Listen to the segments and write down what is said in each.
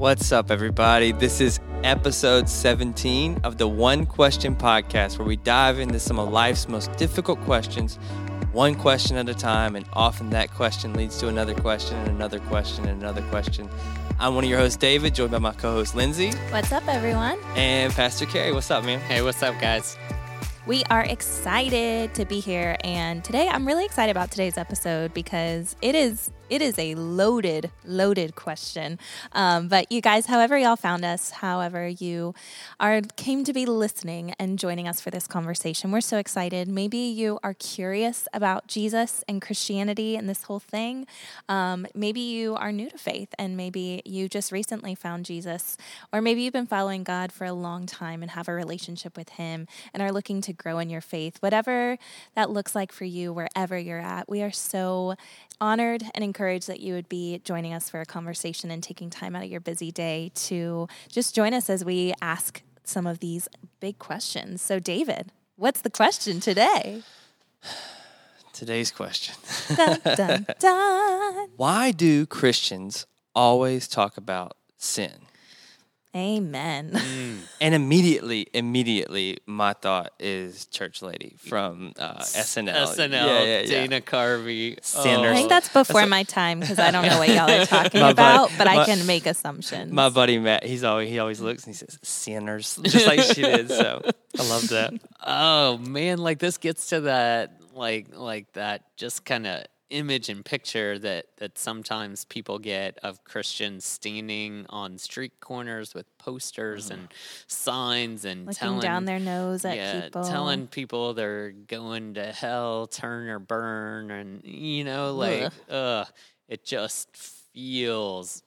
What's up, everybody? This is episode 17 of the One Question Podcast, where we dive into some of life's most difficult questions, one question at a time, and often that question leads to another question, and another question, and another question. I'm one of your hosts, David, joined by my co host, Lindsay, What's up, everyone? and Pastor Carey. What's up, man? Hey, what's up, guys? We are excited to be here, and today I'm really excited about today's episode because it is it is a loaded, loaded question. Um, but you guys, however y'all found us, however you are came to be listening and joining us for this conversation, we're so excited. Maybe you are curious about Jesus and Christianity and this whole thing. Um, maybe you are new to faith, and maybe you just recently found Jesus, or maybe you've been following God for a long time and have a relationship with Him and are looking to grow in your faith. Whatever that looks like for you, wherever you're at, we are so honored and encouraged that you would be joining us for a conversation and taking time out of your busy day to just join us as we ask some of these big questions. So, David, what's the question today? Today's question dun, dun, dun. Why do Christians always talk about sin? Amen. And immediately, immediately, my thought is church lady from uh, SNL. SNL, Yeah, yeah, yeah. Dana Carvey. I think that's before my time because I don't know what y'all are talking My bud- about, but my- I can make assumptions. My buddy Matt, he's always he always looks and he says sinners, just like she did. So I love that. Oh man, like this gets to that like like that just kind of image and picture that that sometimes people get of Christians standing on street corners with posters mm-hmm. and signs and Looking telling down their nose at yeah, people. telling people they're going to hell, turn or burn, and you know, like, ugh, it just feels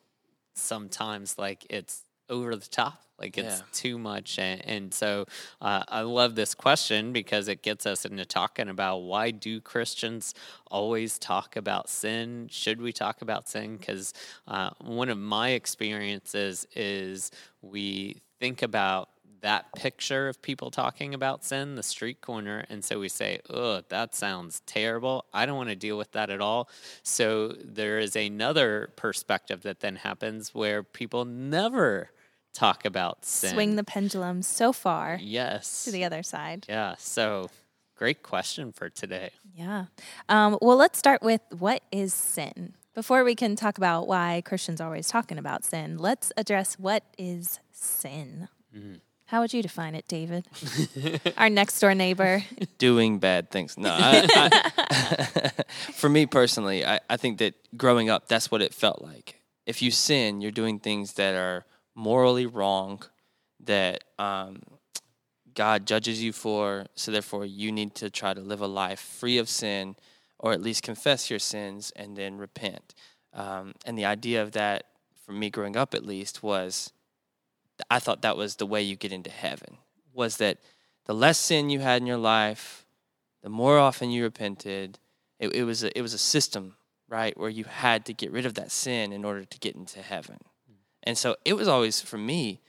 sometimes like it's over the top, like it's Yeah. too much. And, and so, uh, I love this question because it gets us into talking about why do Christians always talk about sin? Should we talk about sin? Because uh, one of my experiences is we think about that picture of people talking about sin, the street corner, and so we say, "Ugh, that sounds terrible. I don't want to deal with that at all." So there is another perspective that then happens where people never talk about sin. Swing the pendulum so far yes, to the other side. yeah. So great question for today. Yeah. Um, well, let's start with what is sin? Before we can talk about why Christians are always talking about sin, let's address what is sin. How would you define it, David? Our next door neighbor. Doing bad things. No, I, I, for me personally, I, I think that growing up, that's what it felt like. If you sin, you're doing things that are morally wrong, that um, God judges you for. So therefore, you need to try to live a life free of sin, or at least confess your sins and then repent. Um, and the idea of that, for me growing up at least, was I thought that was the way you get into heaven. Was that the less sin you had in your life, the more often you repented. It, it was a, it was a system, right, where you had to get rid of that sin in order to get into heaven. And so it was always for me.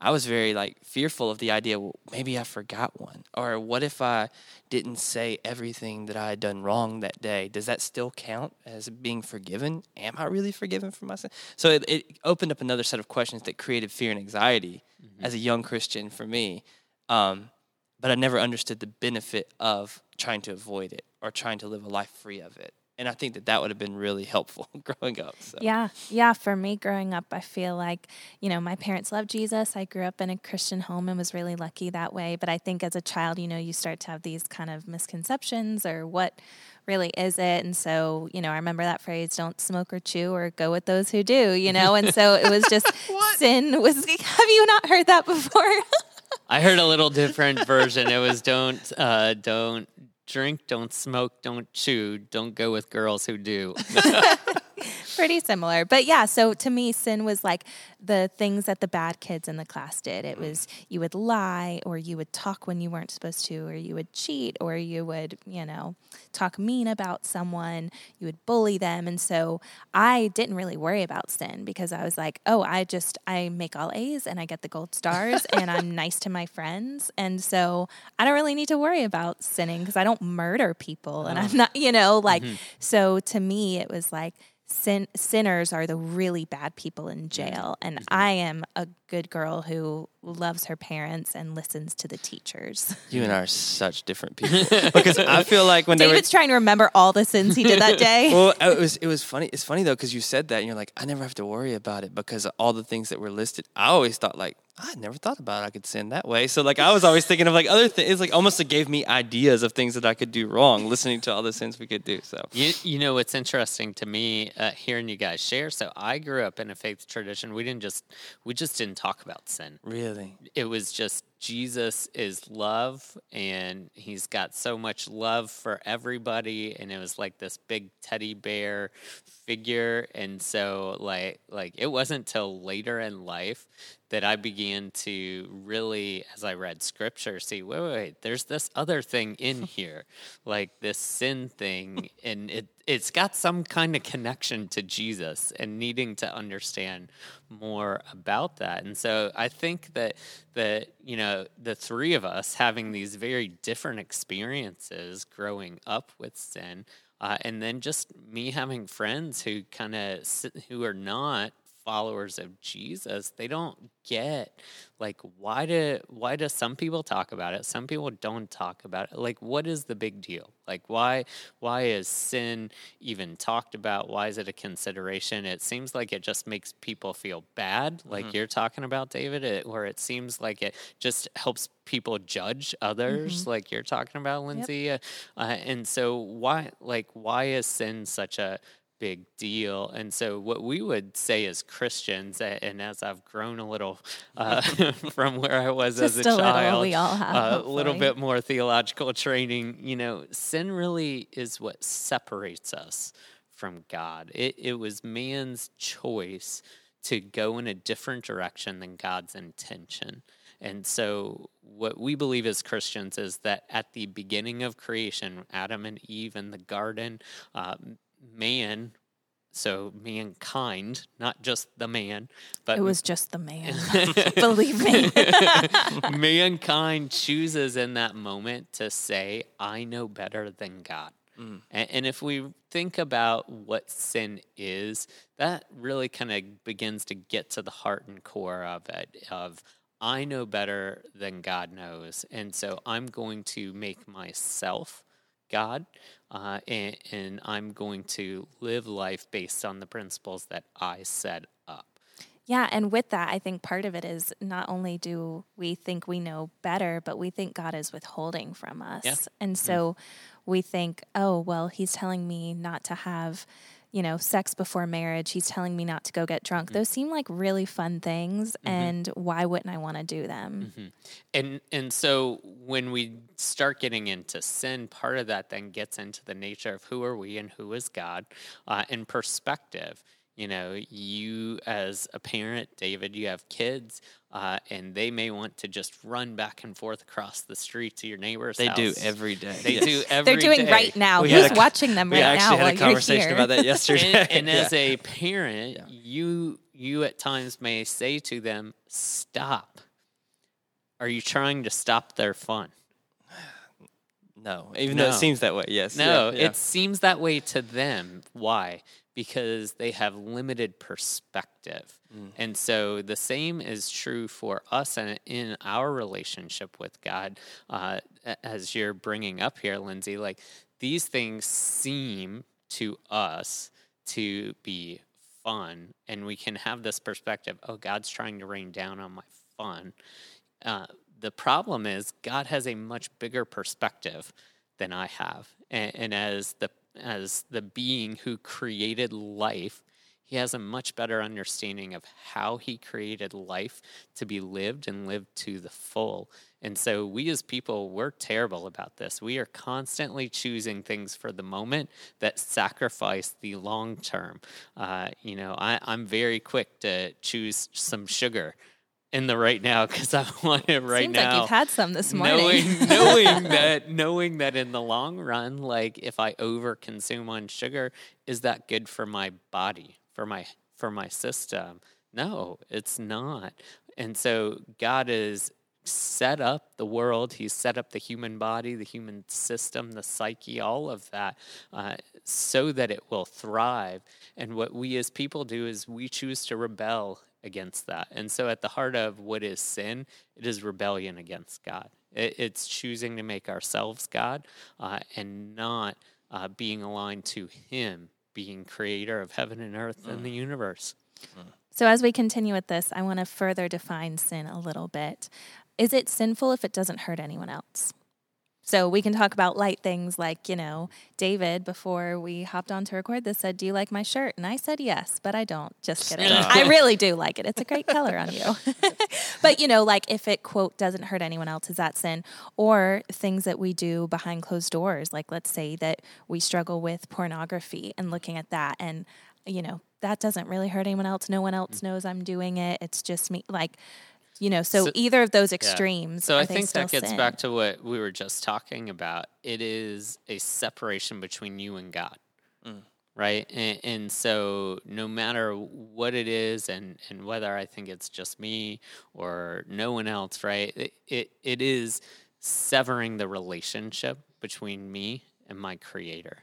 I was very like fearful of the idea. Well, maybe I forgot one, or what if I didn't say everything that I had done wrong that day? Does that still count as being forgiven? Am I really forgiven for my sin? So it, it opened up another set of questions that created fear and anxiety as a young Christian for me. Um, but I never understood the benefit of trying to avoid it or trying to live a life free of it. And I think that that would have been really helpful growing up. So. Yeah, yeah. For me, growing up, I feel like, you know, my parents loved Jesus. I grew up in a Christian home and was really lucky that way. But I think as a child, you know, you start to have these kind of misconceptions or what really is it? And so, you know, I remember that phrase, don't smoke or chew or go with those who do, you know? And so it was just sin was, have you not heard that before? I heard a little different version. It was don't uh, don't drink, don't smoke, don't chew, don't go with girls who do. Pretty similar. But yeah, so to me, sin was like the things that the bad kids in the class did. It was you would lie, or you would talk when you weren't supposed to, or you would cheat, or you would, you know, talk mean about someone, you would bully them. And so I didn't really worry about sin because I was like, oh, I just, I make all A's and I get the gold stars and I'm nice to my friends. And so I don't really need to worry about sinning because I don't murder people and I'm uh-huh. not, you know, like, mm-hmm. so to me, it was like, sin- sinners are the really bad people in jail, and I am a good girl who loves her parents and listens to the teachers. You and I are such different people because I feel like when they were David's trying to remember all the sins he did that day. well, it was it was funny. It's funny though because you said that and you're like, I never have to worry about it because of all the things that were listed. I always thought like I never thought about it. I could sin that way. So like I was always thinking of like other things. It's like almost it gave me ideas of things that I could do wrong listening to all the sins we could do. So You, you know what's interesting to me uh, hearing you guys share. So I grew up in a faith tradition. We didn't just we just didn't talk about sin. really, It was just Jesus is love, and He's got so much love for everybody, and it was like this big teddy bear figure. And so like like it wasn't till later in life that I began to really, as I read scripture, see, wait, wait, wait, there's this other thing in here, like this sin thing, and it it's got some kind of connection to Jesus and needing to understand more about that. And so I think that that you know the three of us having these very different experiences growing up with sin. Uh, and then just me having friends who kind of who are not followers of Jesus, they don't get like why do why do some people talk about it? Some people don't talk about it. Like what is the big deal? Like why why is sin even talked about? Why is it a consideration? It seems like it just makes people feel bad, like Mm-hmm. you're talking about David, it, or it seems like it just helps people judge others, Mm-hmm. like you're talking about, Lindsay. Uh, uh, and so why like why is sin such a big deal. And so, what we would say as Christians, and as I've grown a little uh, from where I was as Just a a little, child, we all have, uh, a little bit more theological training, you know, sin really is what separates us from God. It, it was man's choice to go in a different direction than God's intention. And so, what we believe as Christians is that at the beginning of creation, Adam and Eve in the garden, uh, man, so mankind, not just the man, but it was just the man. Believe me. mankind chooses in that moment to say, I know better than God. Mm. And, and if we think about what sin is, that really kind of begins to get to the heart and core of it of I know better than God knows. And so I'm going to make myself God, uh, and, and I'm going to live life based on the principles that I set up. Yeah, and with that, I think part of it is not only do we think we know better, but we think God is withholding from us. Yeah. And so we think, oh, well, he's telling me not to have, you know, sex before marriage. He's telling me not to go get drunk. Those seem like really fun things, and why wouldn't I want to do them? And and so when we start getting into sin, part of that then gets into the nature of who are we and who is God, uh, and perspective. You know, you as a parent, David, you have kids, uh, and they may want to just run back and forth across the street to your neighbor's they house. do every day. They Yes. do every They're doing day. right now. We Who's a- watching them We right now actually while had a you're conversation here? about that yesterday. and, and Yeah. as a parent, you you at times may say to them, "Stop." Are you trying to stop their fun? no, even though it seems that way. Yes. No, yeah, yeah. it seems that way to them. Why? Because they have limited perspective. Mm. And so the same is true for us and in our relationship with God. Uh, as you're bringing up here, Lindsay, like these things seem to us to be fun, and we can have this perspective oh, God's trying to rain down on my fun. Uh, the problem is God has a much bigger perspective than I have, and, and as the as the being who created life, he has a much better understanding of how he created life to be lived and lived to the full. And so we as people, we're terrible about this. We are constantly choosing things for the moment that sacrifice the long term. Uh, you know, I, I'm very quick to choose some sugar in the right now because I want it right now. Seems now like you've had some this morning. knowing knowing that knowing that in the long run like if i over consume on sugar is that good for my body for my for my system no it's not and so god is set up the world, He's set up the human body, the human system, the psyche, all of that, uh, so that it will thrive. And what we as people do is we choose to rebel against that. And so, at the heart of what is sin, it is rebellion against God. It, it's choosing to make ourselves God uh, and not uh, being aligned to Him, being creator of heaven and earth mm. and the universe. Mm. So, as we continue with this, I want to further define sin a little bit. Is it sinful if it doesn't hurt anyone else? So we can talk about light things like, you know, David, before we hopped on to record this, said, Do you like my shirt? And I said, Yes, but I don't. Just kidding. I really do like it. It's a great color on you. but, you know, like if it, quote, doesn't hurt anyone else, is that sin? Or things that we do behind closed doors. Like, let's say that we struggle with pornography and looking at that. And, you know, that doesn't really hurt anyone else. No one else mm. knows I'm doing it. It's just me. Like, you know, so, so either of those extremes. Yeah. So I think that gets sin? back to what we were just talking about. It is a separation between you and God. Mm. Right. And, and, so no matter what it is and, and whether I think it's just me or no one else, right, it, it, it is severing the relationship between me and my creator.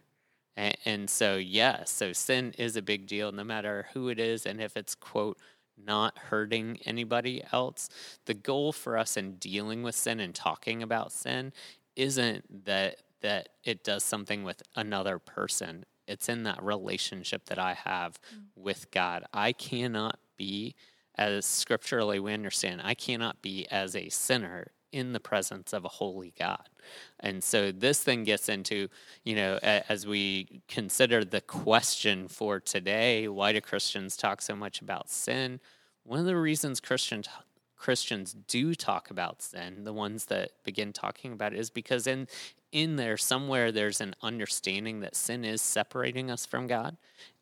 And, and so, yeah, so sin is a big deal no matter who it is and if it's, quote, not hurting anybody else. The goal for us in dealing with sin and talking about sin isn't that that it does something with another person. It's in that relationship that I have mm. with God. I cannot be as scripturally we understand, I cannot be as a sinner in the presence of a holy God. And so this thing gets into, you know, as we consider the question for today, why do Christians talk so much about sin? One of the reasons Christians Christians do talk about sin, the ones that begin talking about it, is because in in there somewhere there's an understanding that sin is separating us from God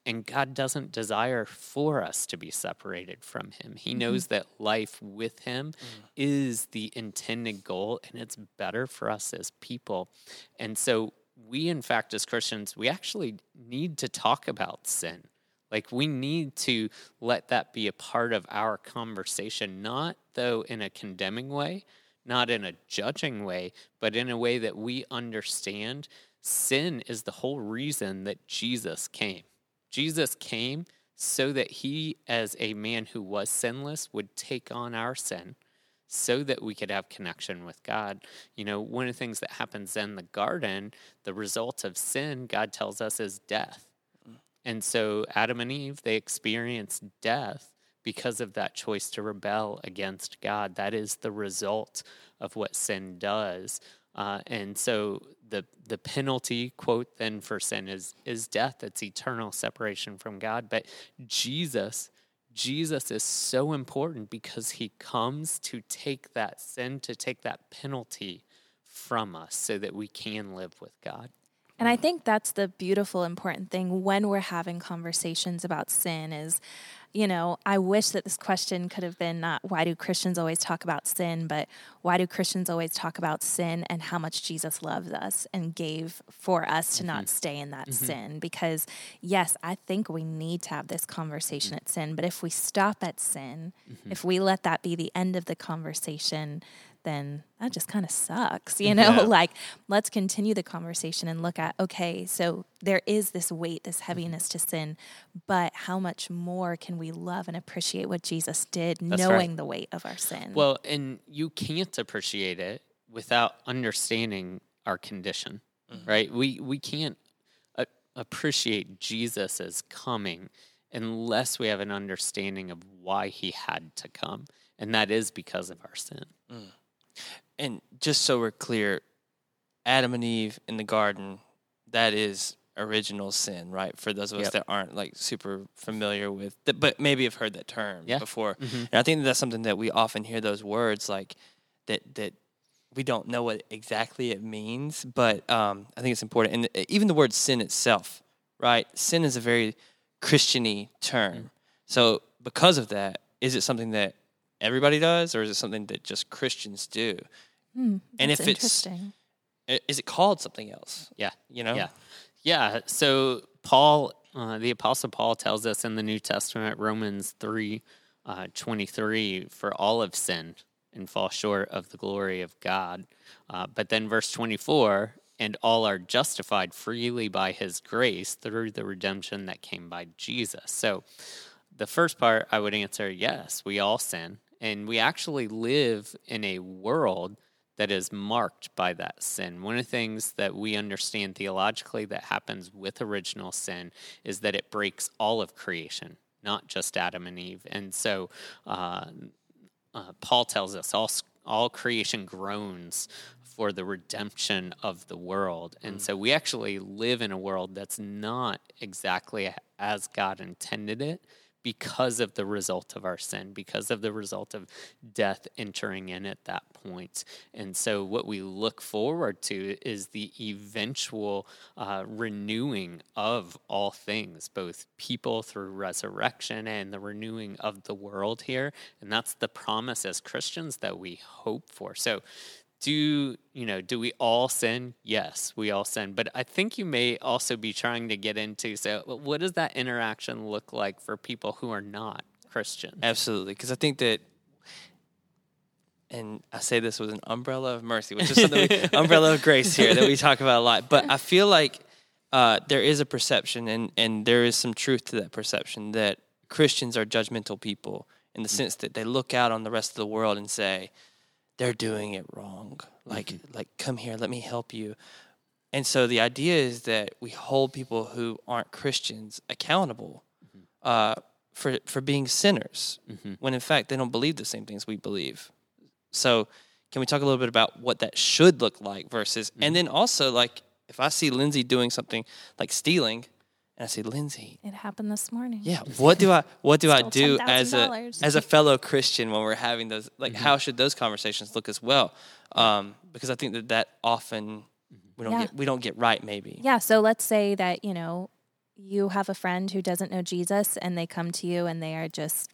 and God doesn't desire for us to be separated from Him. He mm-hmm. knows that life with Him mm. is the intended goal, and it's better for us as people. And so, we, in fact, as Christians, we actually need to talk about sin. Like, we need to let that be a part of our conversation, not though in a condemning way, not in a judging way, but in a way that we understand sin is the whole reason that Jesus came. Jesus came so that he, as a man who was sinless, would take on our sin so that we could have connection with God. You know, one of the things that happens in the garden, the result of sin, God tells us, is death. Mm. And so Adam and Eve, they experienced death because of that choice to rebel against God. That is the result of what sin does. Uh, and so the the penalty quote then for sin is is death. It's eternal separation from God. But Jesus, Jesus is so important because he comes to take that sin, to take that penalty from us so that we can live with God. And I think that's the beautiful important thing when we're having conversations about sin is you know, I wish that this question could have been not why do Christians always talk about sin, but why do Christians always talk about sin and how much Jesus loves us and gave for us to mm-hmm. not stay in that mm-hmm. sin? Because, yes, I think we need to have this conversation mm-hmm. at sin, but if we stop at sin, mm-hmm. if we let that be the end of the conversation, then that just kind of sucks, you know? Yeah. like, let's continue the conversation and look at okay, so there is this weight, this heaviness to sin, but how much more can we love and appreciate what Jesus did, That's knowing right. the weight of our sin? Well, and you can't appreciate it without understanding our condition, mm-hmm. right? We we can't uh, appreciate Jesus as coming unless we have an understanding of why he had to come, and that is because of our sin. Mm. And just so we're clear, Adam and Eve in the garden, that is original sin, right? For those of us yep. that aren't like super familiar with, but maybe have heard that term yeah. before. Mm-hmm. And I think that's something that we often hear those words like that that we don't know what exactly it means, but um, I think it's important. And uh, even the word sin itself, right? Sin is a very Christiany term. Mm. So because of that, is it something that everybody does, or is it something that just Christians do? Mm, and if it's is it called something else? Yeah, you know. Yeah, yeah. So Paul, uh, the Apostle Paul, tells us in the New Testament, Romans three uh, twenty three, for all have sinned and fall short of the glory of God. Uh, but then verse 24, and all are justified freely by his grace through the redemption that came by Jesus. So the first part, I would answer yes, we all sin. And we actually live in a world that is marked by that sin. One of the things that we understand theologically that happens with original sin is that it breaks all of creation, not just Adam and Eve. And so uh, uh, Paul tells us all, all creation groans for the redemption of the world. And mm. so we actually live in a world that's not exactly as God intended it because of the result of our sin, because of the result of death entering in at that point. And so, what we look forward to is the eventual uh, renewing of all things, both people through resurrection and the renewing of the world here. And that's the promise as Christians that we hope for. So, do you know do we all sin? Yes we all sin. But i think you may also be trying to get into so what does that interaction look like for people who are not christian? Absolutely because i think that and i say this with an umbrella of mercy which is something we, umbrella of grace here that we talk about a lot but i feel like uh, there is a perception and, and there is some truth to that perception that christians are judgmental people in the mm. sense that they look out on the rest of the world and say they're doing it wrong. Like, mm-hmm. like, come here, let me help you. And so the idea is that we hold people who aren't Christians accountable mm-hmm. uh, for for being sinners, mm-hmm. when in fact they don't believe the same things we believe. So, can we talk a little bit about what that should look like versus, and mm-hmm. then also like if I see Lindsay doing something like stealing, and I say, Lindsay, it happened this morning. Yeah. What do I what do I do as a as a fellow Christian when we're having those like mm-hmm. how should those conversations look as well? Um, because I think that that often we don't yeah. get we don't get right maybe. Yeah. So let's say that you know you have a friend who doesn't know Jesus and they come to you and they are just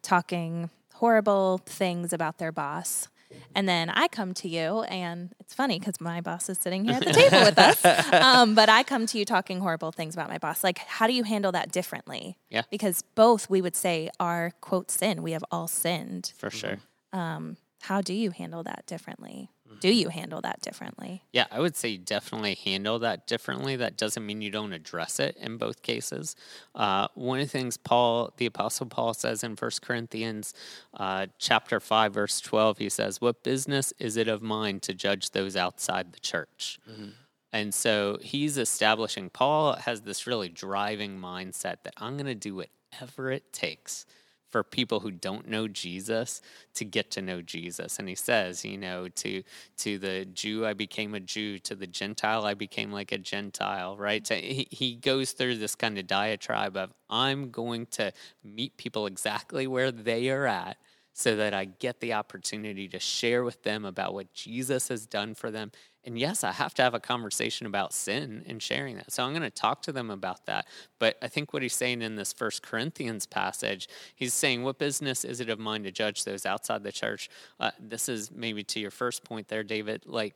talking horrible things about their boss. And then I come to you, and it's funny because my boss is sitting here at the table with us. Um, but I come to you talking horrible things about my boss. Like, how do you handle that differently? Yeah. Because both we would say are, quote, sin. We have all sinned. For sure. Um, how do you handle that differently? Do you handle that differently? Yeah, I would say definitely handle that differently. That doesn't mean you don't address it in both cases. Uh, one of the things Paul, the Apostle Paul, says in First Corinthians uh, chapter five, verse twelve, he says, "What business is it of mine to judge those outside the church?" Mm-hmm. And so he's establishing. Paul has this really driving mindset that I'm going to do whatever it takes for people who don't know Jesus to get to know Jesus. And he says, you know, to to the Jew I became a Jew, to the Gentile I became like a Gentile, right? So he, he goes through this kind of diatribe of I'm going to meet people exactly where they are at so that I get the opportunity to share with them about what Jesus has done for them and yes, I have to have a conversation about sin and sharing that. So I'm going to talk to them about that. But I think what he's saying in this First Corinthians passage, he's saying, "What business is it of mine to judge those outside the church?" Uh, this is maybe to your first point there, David. Like,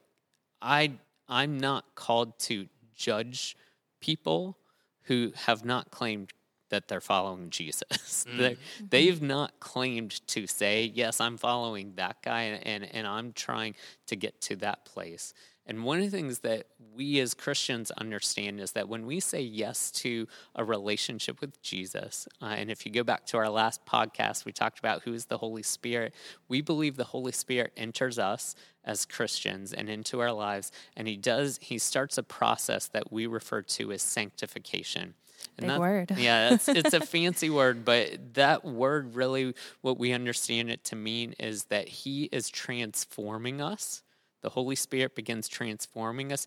I I'm not called to judge people who have not claimed that they're following Jesus. Mm. they, have not claimed to say, yes, I'm following that guy and, and, and I'm trying to get to that place. And one of the things that we as Christians understand is that when we say yes to a relationship with Jesus, uh, and if you go back to our last podcast, we talked about who is the Holy Spirit. We believe the Holy Spirit enters us as Christians and into our lives, and he does, he starts a process that we refer to as sanctification. And Big that, word. yeah, it's, it's a fancy word, but that word really, what we understand it to mean is that he is transforming us the Holy Spirit begins transforming us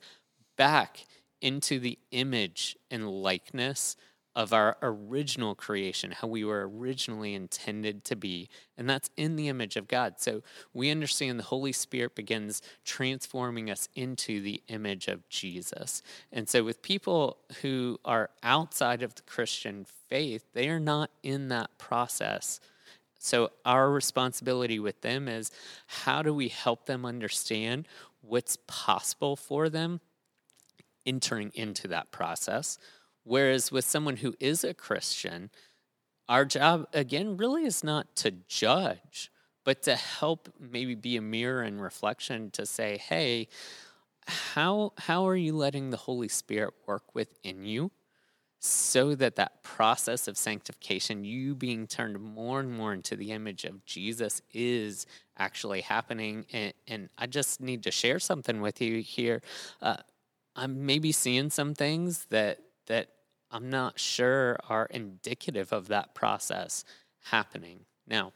back into the image and likeness of our original creation, how we were originally intended to be. And that's in the image of God. So we understand the Holy Spirit begins transforming us into the image of Jesus. And so with people who are outside of the Christian faith, they are not in that process so, our responsibility with them is how do we help them understand what's possible for them entering into that process? Whereas with someone who is a Christian, our job, again, really is not to judge, but to help maybe be a mirror and reflection to say, hey, how how are you letting the Holy Spirit work within you so that that process of sanctification, you being turned more and more into the image of Jesus, is actually happening? And, and I just need to share something with you here. Uh, I'm maybe seeing some things that that I'm not sure are indicative of that process happening. Now,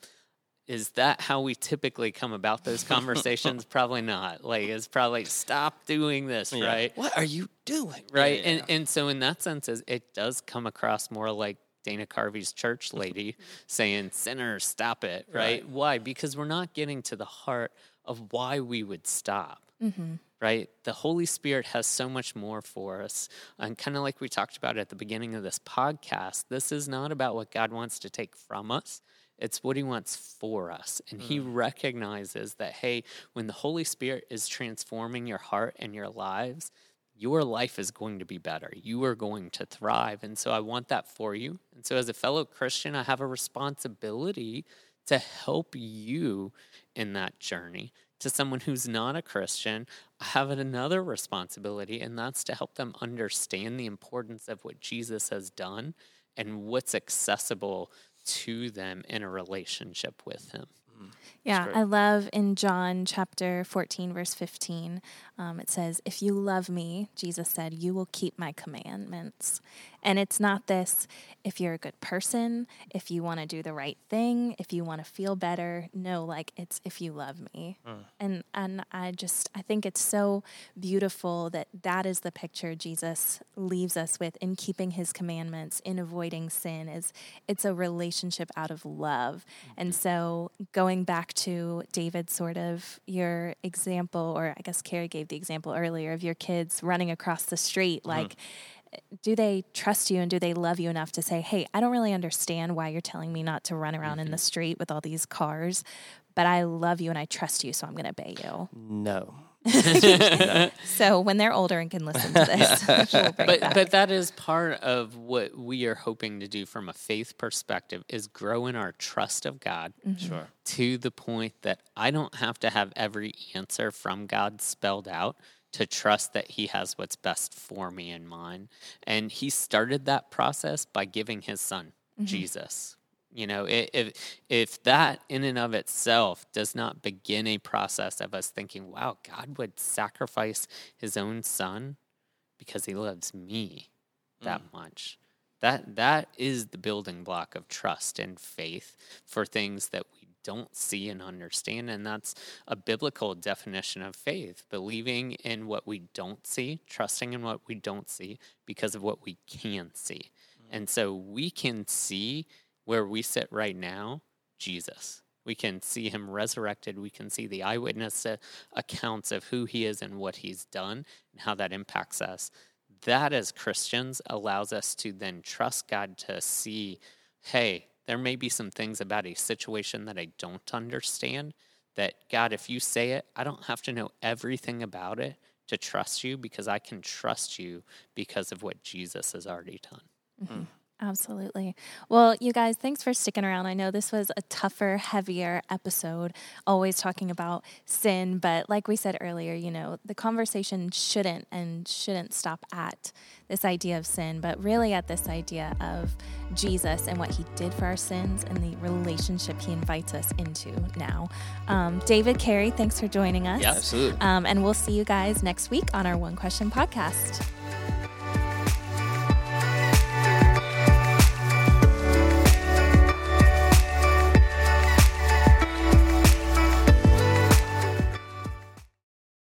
is that how we typically come about those conversations? probably not. Like it's probably stop doing this, Yeah. right? What are you doing? Right. Yeah. And and so in that sense is it does come across more like Dana Carvey's church lady saying, Sinner, stop it. Right? Right. Why? Because we're not getting to the heart of why we would stop Mm-hmm. right? The Holy Spirit has so much more for us. And kind of like we talked about at the beginning of this podcast, this is not about what God wants to take from us. It's what he wants for us. And he mm. recognizes that, hey, when the Holy Spirit is transforming your heart and your lives, your life is going to be better. You are going to thrive. And so I want that for you. And so as a fellow Christian, I have a responsibility to help you in that journey. To someone who's not a Christian, I have another responsibility, and that's to help them understand the importance of what Jesus has done and what's accessible to them in a relationship with Him. Yeah. I love in John chapter 14, verse 15, um, it says, If you love me, Jesus said, you will keep my commandments. And it's not this, if you're a good person, if you want to do the right thing, if you want to feel better. No, like it's if you love me. Mm. And, and I just, I think it's so beautiful that that is the picture Jesus leaves us with in keeping his commandments, in avoiding sin, is it's a relationship out of love. Mm-hmm. And so going back to David, sort of your example, or I guess Carey gave the example earlier of your kids running across the street, mm-hmm. like, do they trust you and do they love you enough to say, hey, I don't really understand why you're telling me not to run around in the mm-hmm. street with all these cars, but I love you and I trust you, so I'm going to obey you. no. So when they're older and can listen to this, we'll bring it but back. but that is part of what we are hoping to do from a faith perspective is grow in our trust of God mm-hmm. Sure. to the point that I don't have to have every answer from God spelled out to trust that he has what's best for me in mind. And he started that process by giving his son mm-hmm. Jesus. You know, if if that in and of itself does not begin a process of us thinking, "Wow, God would sacrifice his own son because he loves me that mm. much." That that is the building block of trust and faith for things that we don't see and understand and that's a biblical definition of faith believing in what we don't see trusting in what we don't see because of what we can see. Mm. And so we can see where we sit right now jesus. We can see him resurrected. We can see the eyewitness accounts of who he is and what he's done and how that impacts us. That as Christians allows us to then trust God to see, hey, there may be some things about a situation that I don't understand. That God, if you say it, I don't have to know everything about it to trust you because I can trust you because of what Jesus has already done. Mm-hmm. Absolutely. Well, you guys, thanks for sticking around. I know this was a tougher, heavier episode, always talking about sin, but like we said earlier, you know, the conversation shouldn't and shouldn't stop at this idea of sin, but really at this idea of Jesus and what he did for our sins and the relationship he invites us into now. Um, David Carey, thanks for joining us. Yeah, Absolutely. Um, and we'll see you guys next week on our One Question podcast.